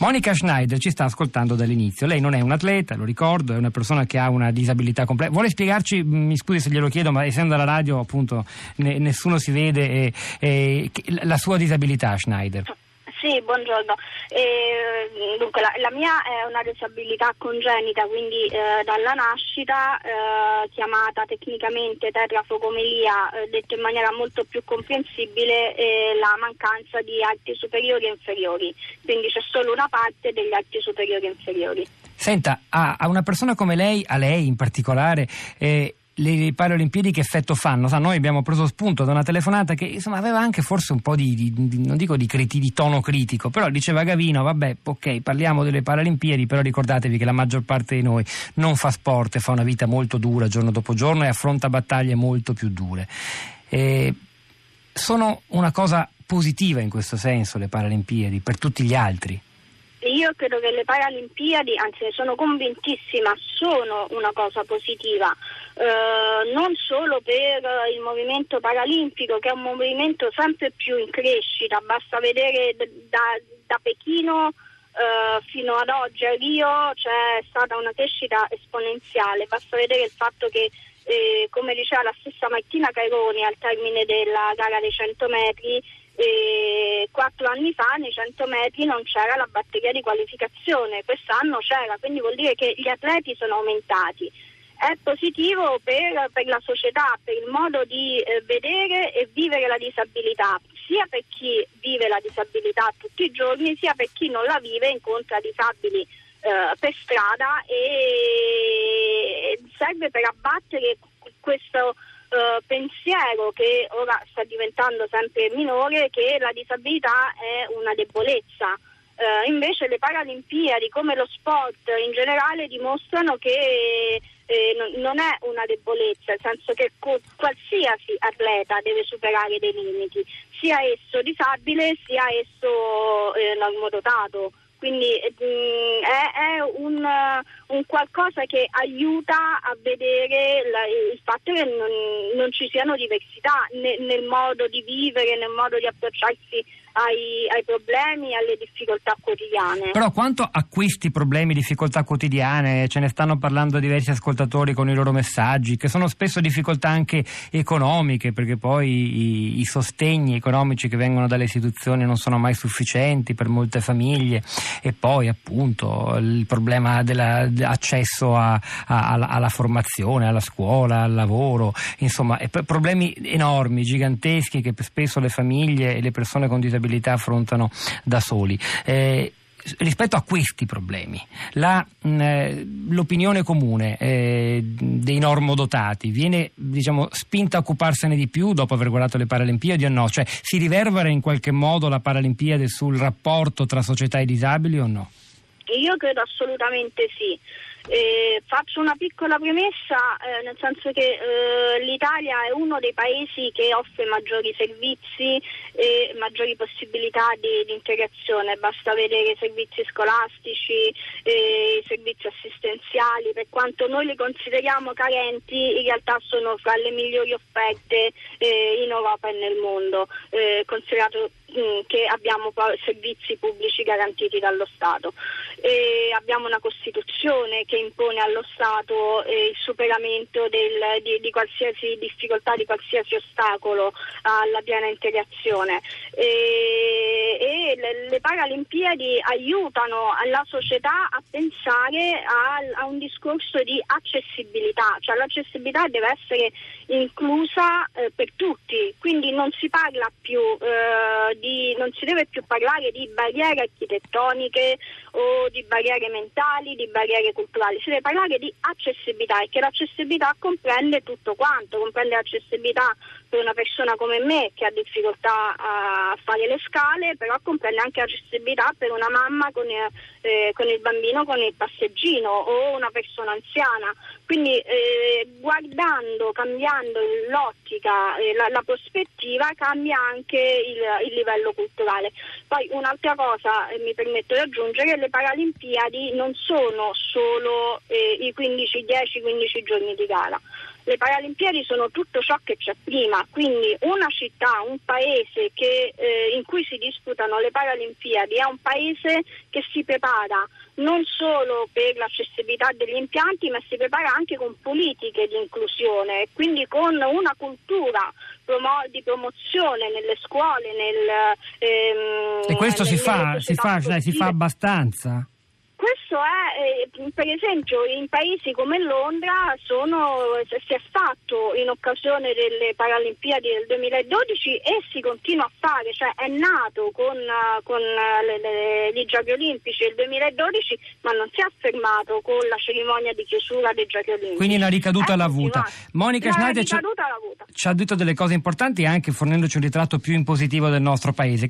Monica Schneider ci sta ascoltando dall'inizio. Lei non è un atleta, lo ricordo, è una persona che ha una disabilità completa. Vuole spiegarci, mi scusi se glielo chiedo, ma essendo alla radio appunto ne, nessuno si vede, e, e, la sua disabilità, Schneider? Buongiorno. Eh, dunque, la, la, mia è una disabilità congenita, quindi eh, dalla nascita, eh, chiamata tecnicamente tetrafocomelia, eh, detto in maniera molto più comprensibile, la mancanza di arti superiori e inferiori. Quindi c'è solo una parte degli arti superiori e inferiori. Senta, a, a una persona come lei, a lei in particolare, eh, le Paralimpiadi che effetto fanno? Sa, noi abbiamo preso spunto da una telefonata che insomma, aveva anche forse un po' di, di, di non dico di, criti, di, tono critico, però diceva Gavino, vabbè, ok, parliamo delle Paralimpiadi, però ricordatevi che la maggior parte di noi non fa sport fa una vita molto dura giorno dopo giorno e affronta battaglie molto più dure. E sono una cosa positiva in questo senso le Paralimpiadi per tutti gli altri. Io credo che le Paralimpiadi, anzi ne sono convintissima, sono una cosa positiva, eh, non solo per il movimento paralimpico, che è un movimento sempre più in crescita, basta vedere da, da Pechino eh, fino ad oggi a Rio c'è stata una crescita esponenziale, basta vedere il fatto che eh, come diceva la stessa Martina Caironi al termine della gara dei 100 metri, e quattro anni fa nei 100 metri non c'era la batteria di qualificazione, quest'anno c'era, quindi vuol dire che gli atleti sono aumentati. È positivo per, per la società, per il modo di eh, vedere e vivere la disabilità, sia per chi vive la disabilità tutti i giorni, sia per chi non la vive e incontra disabili eh, per strada e serve per abbattere questo eh, pensiero che ora sta diventando sempre minore che la disabilità è una debolezza. Uh, invece le Paralimpiadi, come lo sport in generale, dimostrano che eh, non, è una debolezza, nel senso che co- qualsiasi atleta deve superare dei limiti, sia esso disabile sia esso eh, normodotato. Quindi mh, mm, è, è un, un, qualcosa che aiuta a vedere la, il fatto che non, non ci siano diversità ne, nel modo di vivere, nel modo di approcciarsi ai, ai problemi alle difficoltà quotidiane. Però quanto a questi problemi, difficoltà quotidiane, ce ne stanno parlando diversi ascoltatori con i loro messaggi, che sono spesso difficoltà anche economiche, perché poi i, i sostegni economici che vengono dalle istituzioni non sono mai sufficienti per molte famiglie e poi appunto il problema dell'accesso alla, alla, formazione, alla scuola, al lavoro, insomma problemi enormi, giganteschi che spesso le famiglie e le persone con disabilità affrontano da soli. Eh, rispetto a questi problemi, la, mh, eh, l'opinione comune eh, dei normodotati viene diciamo, spinta a occuparsene di più dopo aver guardato le Paralimpiadi o no? Cioè si riverbera in qualche modo la Paralimpiade sul rapporto tra società e disabili o no? Io credo assolutamente sì. Eh, faccio una piccola premessa, eh, nel senso che eh, l'Italia è uno dei paesi che offre maggiori servizi e maggiori possibilità di, di integrazione, basta vedere i servizi scolastici, i servizi assistenziali, per quanto noi li consideriamo carenti, in realtà sono fra le migliori offerte eh, in Europa e nel mondo, eh, considerato Mm, che abbiamo servizi pubblici garantiti dallo Stato. E abbiamo una Costituzione che impone allo Stato eh, il superamento del, di, di, qualsiasi difficoltà, di qualsiasi ostacolo alla piena integrazione. E, le, le, Paralimpiadi aiutano la società a pensare a, a un discorso di accessibilità, cioè l'accessibilità deve essere inclusa eh, per tutti, quindi non si parla più eh, di, non si deve più parlare di barriere architettoniche o di barriere mentali, di barriere culturali, si deve parlare di accessibilità e che l'accessibilità comprende tutto quanto, comprende l'accessibilità per una persona come me che ha difficoltà a fare le scale, però comprende anche l'accessibilità per una mamma con, eh, con il bambino con il passeggino o una persona anziana. Quindi eh, guardando, cambiando l'ottica, eh, la, la, prospettiva, cambia anche il, il, livello culturale. Poi un'altra cosa, eh, mi permetto di aggiungere, le Paralimpiadi non sono solo eh, i 15, 10-15 giorni di gara le Paralimpiadi sono tutto ciò che c'è prima, quindi una città, un paese che, eh, in cui si disputano le Paralimpiadi è un paese che si prepara non solo per l'accessibilità degli impianti, ma si prepara anche con politiche di inclusione, quindi con una cultura di promozione nelle scuole. Nel, ehm, e questo si fa, si, fa, cioè, si fa abbastanza? Questo è, eh, per esempio, in paesi come Londra sono, si è fatto in occasione delle Paralimpiadi del 2012 e si continua a fare, cioè è nato con, con le, le, gli Giochi Olimpici del 2012 ma non si è fermato con la cerimonia di chiusura dei Giochi Olimpici. Quindi una ricaduta l'ha avuta. Monica Schneider ci, ci ha detto delle cose importanti anche fornendoci un ritratto più in positivo del nostro paese.